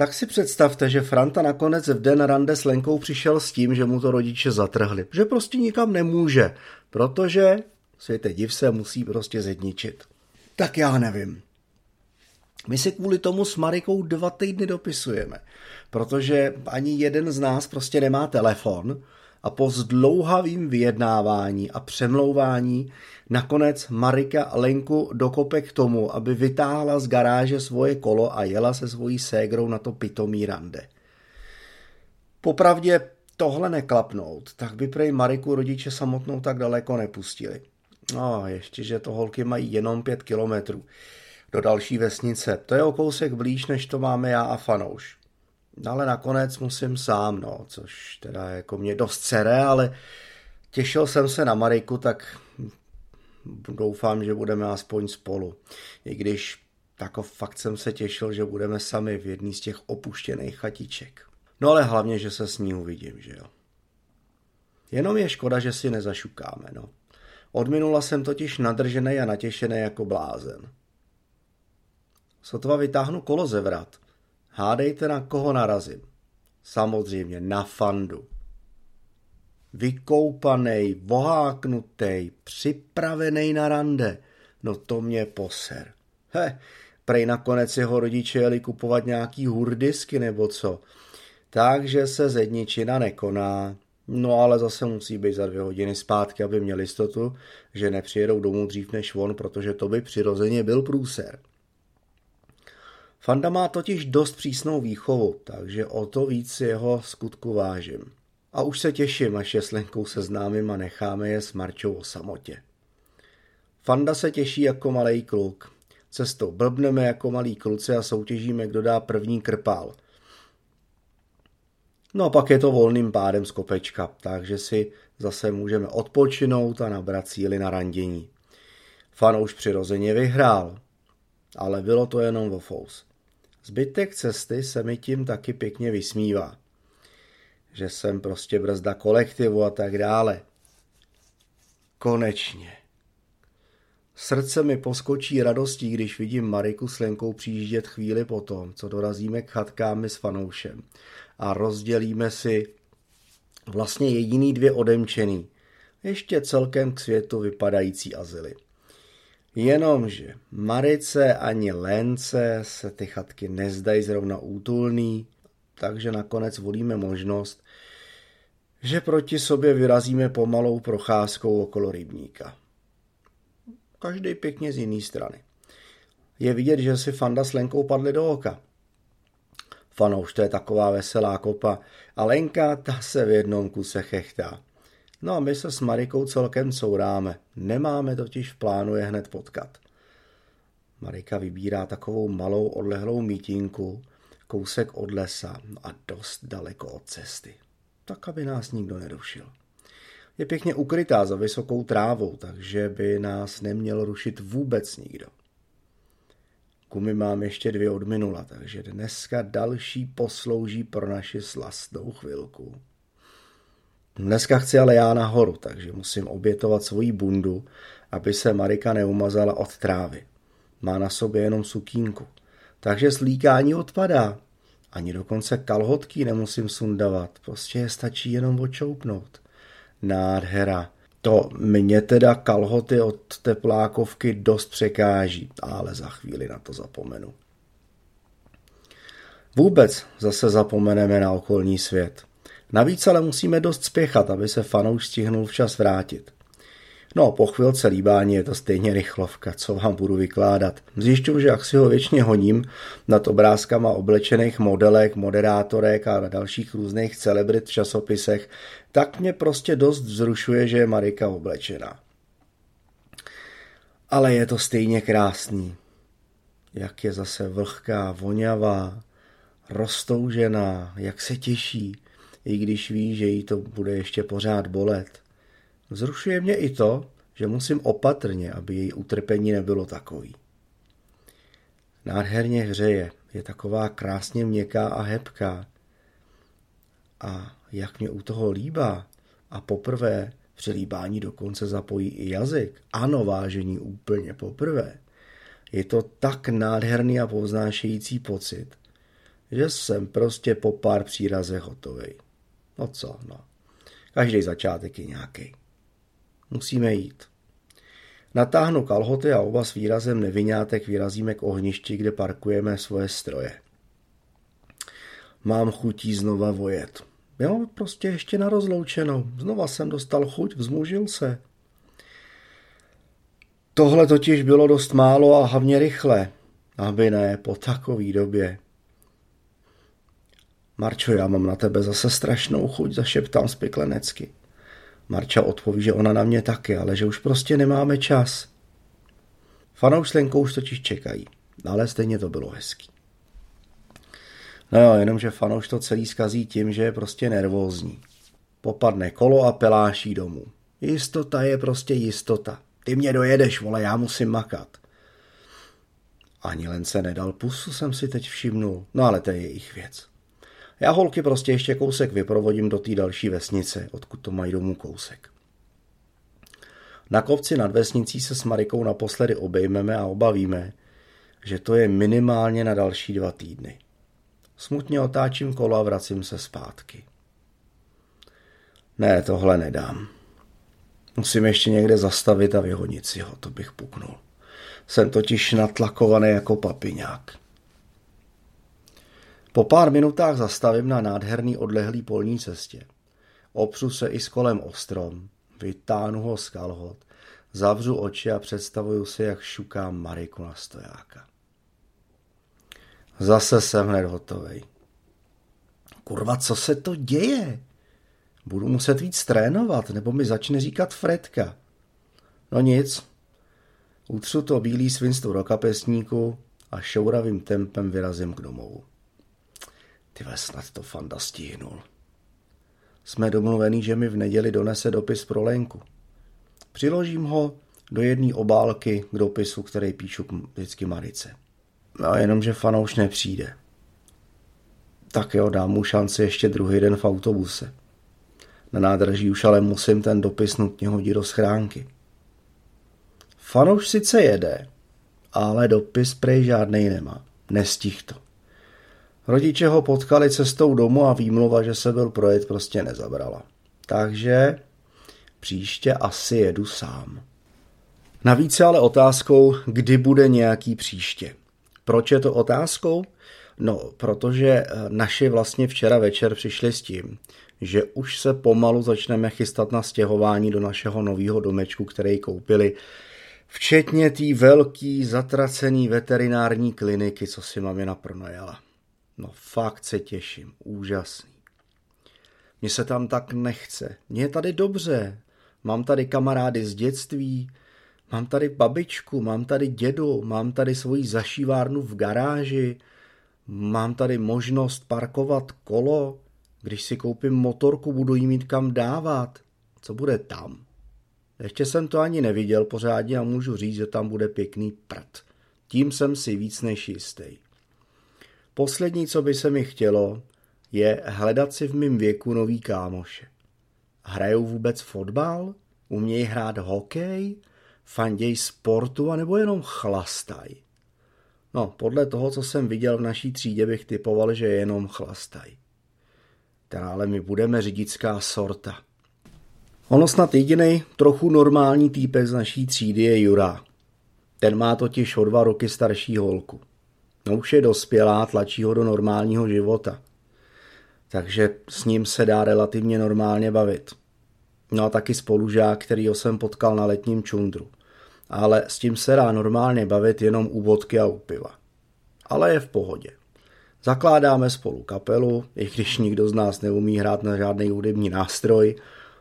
Tak si představte, že Franta nakonec v den rande s Lenkou přišel s tím, že mu to rodiče zatrhli. Že prostě nikam nemůže, protože světe div se musí prostě zedničit. Tak já nevím. My si kvůli tomu s Marikou dva týdny dopisujeme, protože ani jeden z nás prostě nemá telefon a po zdlouhavým vyjednávání a přemlouvání nakonec Marika Lenku dokope k tomu, aby vytáhla z garáže svoje kolo a jela se svojí ségrou na to pitomý rande. Popravdě tohle neklapnout, tak by prej Mariku rodiče samotnou tak daleko nepustili. No, ještě, že to holky mají jenom pět kilometrů do další vesnice. To je o kousek blíž, než to máme já a Fanouš. Ale nakonec musím sám, no, což teda jako mě dost cere, ale těšil jsem se na Mariku, tak doufám, že budeme aspoň spolu. I když tako fakt jsem se těšil, že budeme sami v jedný z těch opuštěných chatiček. No ale hlavně, že se s ní uvidím, že jo. Jenom je škoda, že si nezašukáme, no. Od minula jsem totiž nadržený a natěšený jako blázen. Sotva vytáhnu kolo ze vrat. Hádejte, na koho narazím. Samozřejmě na fandu. Vykoupanej, voháknutej, připravený na rande. No to mě poser. He, prej nakonec jeho rodiče jeli kupovat nějaký hurdisky nebo co. Takže se zedničina nekoná. No ale zase musí být za dvě hodiny zpátky, aby měli jistotu, že nepřijedou domů dřív než on, protože to by přirozeně byl průser. Fanda má totiž dost přísnou výchovu, takže o to víc jeho skutku vážím. A už se těším, až je s Lenkou seznámím a necháme je s Marčou o samotě. Fanda se těší jako malý kluk. Cestou blbneme jako malý kluci a soutěžíme, kdo dá první krpál. No a pak je to volným pádem z kopečka, takže si zase můžeme odpočinout a nabrat síly na randění. Fan už přirozeně vyhrál, ale bylo to jenom vo fous. Zbytek cesty se mi tím taky pěkně vysmívá. Že jsem prostě brzda kolektivu a tak dále. Konečně. Srdce mi poskočí radostí, když vidím Mariku s Lenkou přijíždět chvíli potom, co dorazíme k chatkám s fanoušem a rozdělíme si vlastně jediný dvě odemčený, ještě celkem k světu vypadající azyly. Jenomže Marice ani Lence se ty chatky nezdají zrovna útulný, takže nakonec volíme možnost, že proti sobě vyrazíme pomalou procházkou okolo rybníka. Každý pěkně z jiné strany. Je vidět, že si Fanda s Lenkou padly do oka. Fanouš, to je taková veselá kopa. A Lenka, ta se v jednom kuse chechtá. No a my se s Marikou celkem couráme. Nemáme totiž v plánu je hned potkat. Marika vybírá takovou malou odlehlou mítinku, kousek od lesa a dost daleko od cesty. Tak, aby nás nikdo nerušil. Je pěkně ukrytá za vysokou trávou, takže by nás neměl rušit vůbec nikdo. Kumy mám ještě dvě od minula, takže dneska další poslouží pro naši slastnou chvilku. Dneska chci ale já nahoru, takže musím obětovat svoji bundu, aby se Marika neumazala od trávy. Má na sobě jenom sukínku. Takže slíkání odpadá. Ani dokonce kalhotky nemusím sundavat, prostě je stačí jenom očoupnout. Nádhera. To mě teda kalhoty od teplákovky dost překáží, ale za chvíli na to zapomenu. Vůbec zase zapomeneme na okolní svět. Navíc ale musíme dost spěchat, aby se fanouš stihnul včas vrátit. No, po chvilce líbání je to stejně rychlovka, co vám budu vykládat. Zjišťuju, že jak si ho věčně honím nad obrázkama oblečených modelek, moderátorek a dalších různých celebrit v časopisech, tak mě prostě dost vzrušuje, že je Marika oblečená. Ale je to stejně krásný. Jak je zase vlhká, voňavá, roztoužená, jak se těší, i když ví, že jí to bude ještě pořád bolet. Zrušuje mě i to, že musím opatrně, aby její utrpení nebylo takový. Nádherně hřeje, je taková krásně měkká a hebká. A jak mě u toho líbá a poprvé při líbání dokonce zapojí i jazyk. Ano, vážení, úplně poprvé. Je to tak nádherný a povznášející pocit, že jsem prostě po pár přírazech hotový. No co, no. Každý začátek je nějaký. Musíme jít. Natáhnu kalhoty a oba s výrazem nevinátek vyrazíme k ohništi, kde parkujeme svoje stroje. Mám chutí znova vojet. Jo, prostě ještě na rozloučenou. Znova jsem dostal chuť, vzmužil se. Tohle totiž bylo dost málo a hlavně rychle. Aby ne, po takové době. Marčo, já mám na tebe zase strašnou chuť, zašeptám spiklenecky. Marča odpoví, že ona na mě taky, ale že už prostě nemáme čas. Fanou s Lenkou už totiž čekají, ale stejně to bylo hezký. No jo, jenomže fanouš to celý skazí tím, že je prostě nervózní. Popadne kolo a peláší domů. Jistota je prostě jistota. Ty mě dojedeš, vole, já musím makat. Ani len se nedal pusu, jsem si teď všimnul. No ale to je jejich věc. Já holky prostě ještě kousek vyprovodím do té další vesnice, odkud to mají domů kousek. Na kopci nad vesnicí se s Marikou naposledy obejmeme a obavíme, že to je minimálně na další dva týdny. Smutně otáčím kolo a vracím se zpátky. Ne, tohle nedám. Musím ještě někde zastavit a vyhodit si ho, to bych puknul. Jsem totiž natlakovaný jako papiňák. Po pár minutách zastavím na nádherný odlehlý polní cestě. Opřu se i s kolem ostrom, vytáhnu ho z kalhot, zavřu oči a představuju si, jak šukám Mariku na stojáka. Zase jsem hned hotovej. Kurva, co se to děje? Budu muset víc trénovat, nebo mi začne říkat Fredka. No nic. Utřu to bílý svinstvo do kapesníku a šouravým tempem vyrazím k domovu. Ty snad to fanda stihnul. Jsme domluvený, že mi v neděli donese dopis pro Lenku. Přiložím ho do jedné obálky k dopisu, který píšu vždycky Marice. No jenomže Fana už nepřijde. Tak jo, dám mu šanci ještě druhý den v autobuse. Na nádraží už ale musím ten dopis nutně hodit do schránky. Fanouš sice jede, ale dopis prej žádnej nemá. Nestih to. Rodiče ho potkali cestou domů a výmluva, že se byl projet, prostě nezabrala. Takže příště asi jedu sám. Navíc je ale otázkou, kdy bude nějaký příště. Proč je to otázkou? No, protože eh, naši vlastně včera večer přišli s tím, že už se pomalu začneme chystat na stěhování do našeho nového domečku, který koupili, včetně té velký zatracený veterinární kliniky, co si mamina pronajala. No fakt se těším, úžasný. Mně se tam tak nechce, mně je tady dobře, mám tady kamarády z dětství, mám tady babičku, mám tady dědu, mám tady svoji zašívárnu v garáži, mám tady možnost parkovat kolo, když si koupím motorku, budu jí mít kam dávat. Co bude tam? Ještě jsem to ani neviděl pořádně a můžu říct, že tam bude pěkný prd. Tím jsem si víc než jistý. Poslední, co by se mi chtělo, je hledat si v mém věku nový kámoše. Hrajou vůbec fotbal? Umějí hrát hokej? Fanděj sportu a nebo jenom chlastají? No, podle toho, co jsem viděl v naší třídě, bych typoval, že jenom chlastají. Teda ale my budeme řidická sorta. Ono snad jediný trochu normální týpek z naší třídy je Jura. Ten má totiž o dva roky starší holku. No už je dospělá, tlačí ho do normálního života. Takže s ním se dá relativně normálně bavit. No a taky spolužák, kterýho jsem potkal na letním čundru. Ale s tím se dá normálně bavit jenom u vodky a u piva. Ale je v pohodě. Zakládáme spolu kapelu, i když nikdo z nás neumí hrát na žádný hudební nástroj,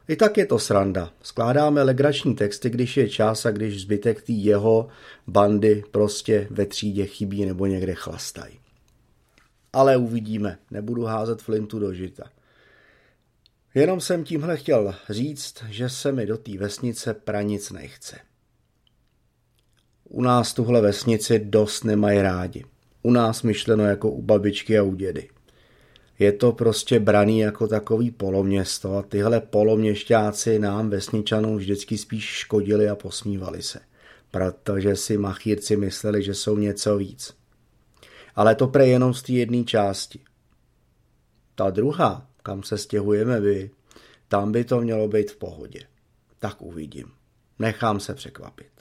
i tak je to sranda. Skládáme legrační texty, když je čas a když zbytek tý jeho bandy prostě ve třídě chybí nebo někde chlastají. Ale uvidíme, nebudu házet flintu do žita. Jenom jsem tímhle chtěl říct, že se mi do té vesnice pranic nechce. U nás tuhle vesnici dost nemají rádi. U nás myšleno jako u babičky a u dědy je to prostě braný jako takový poloměsto a tyhle poloměšťáci nám vesničanům vždycky spíš škodili a posmívali se, protože si machírci mysleli, že jsou něco víc. Ale to pre jenom z té jedné části. Ta druhá, kam se stěhujeme vy, tam by to mělo být v pohodě. Tak uvidím. Nechám se překvapit.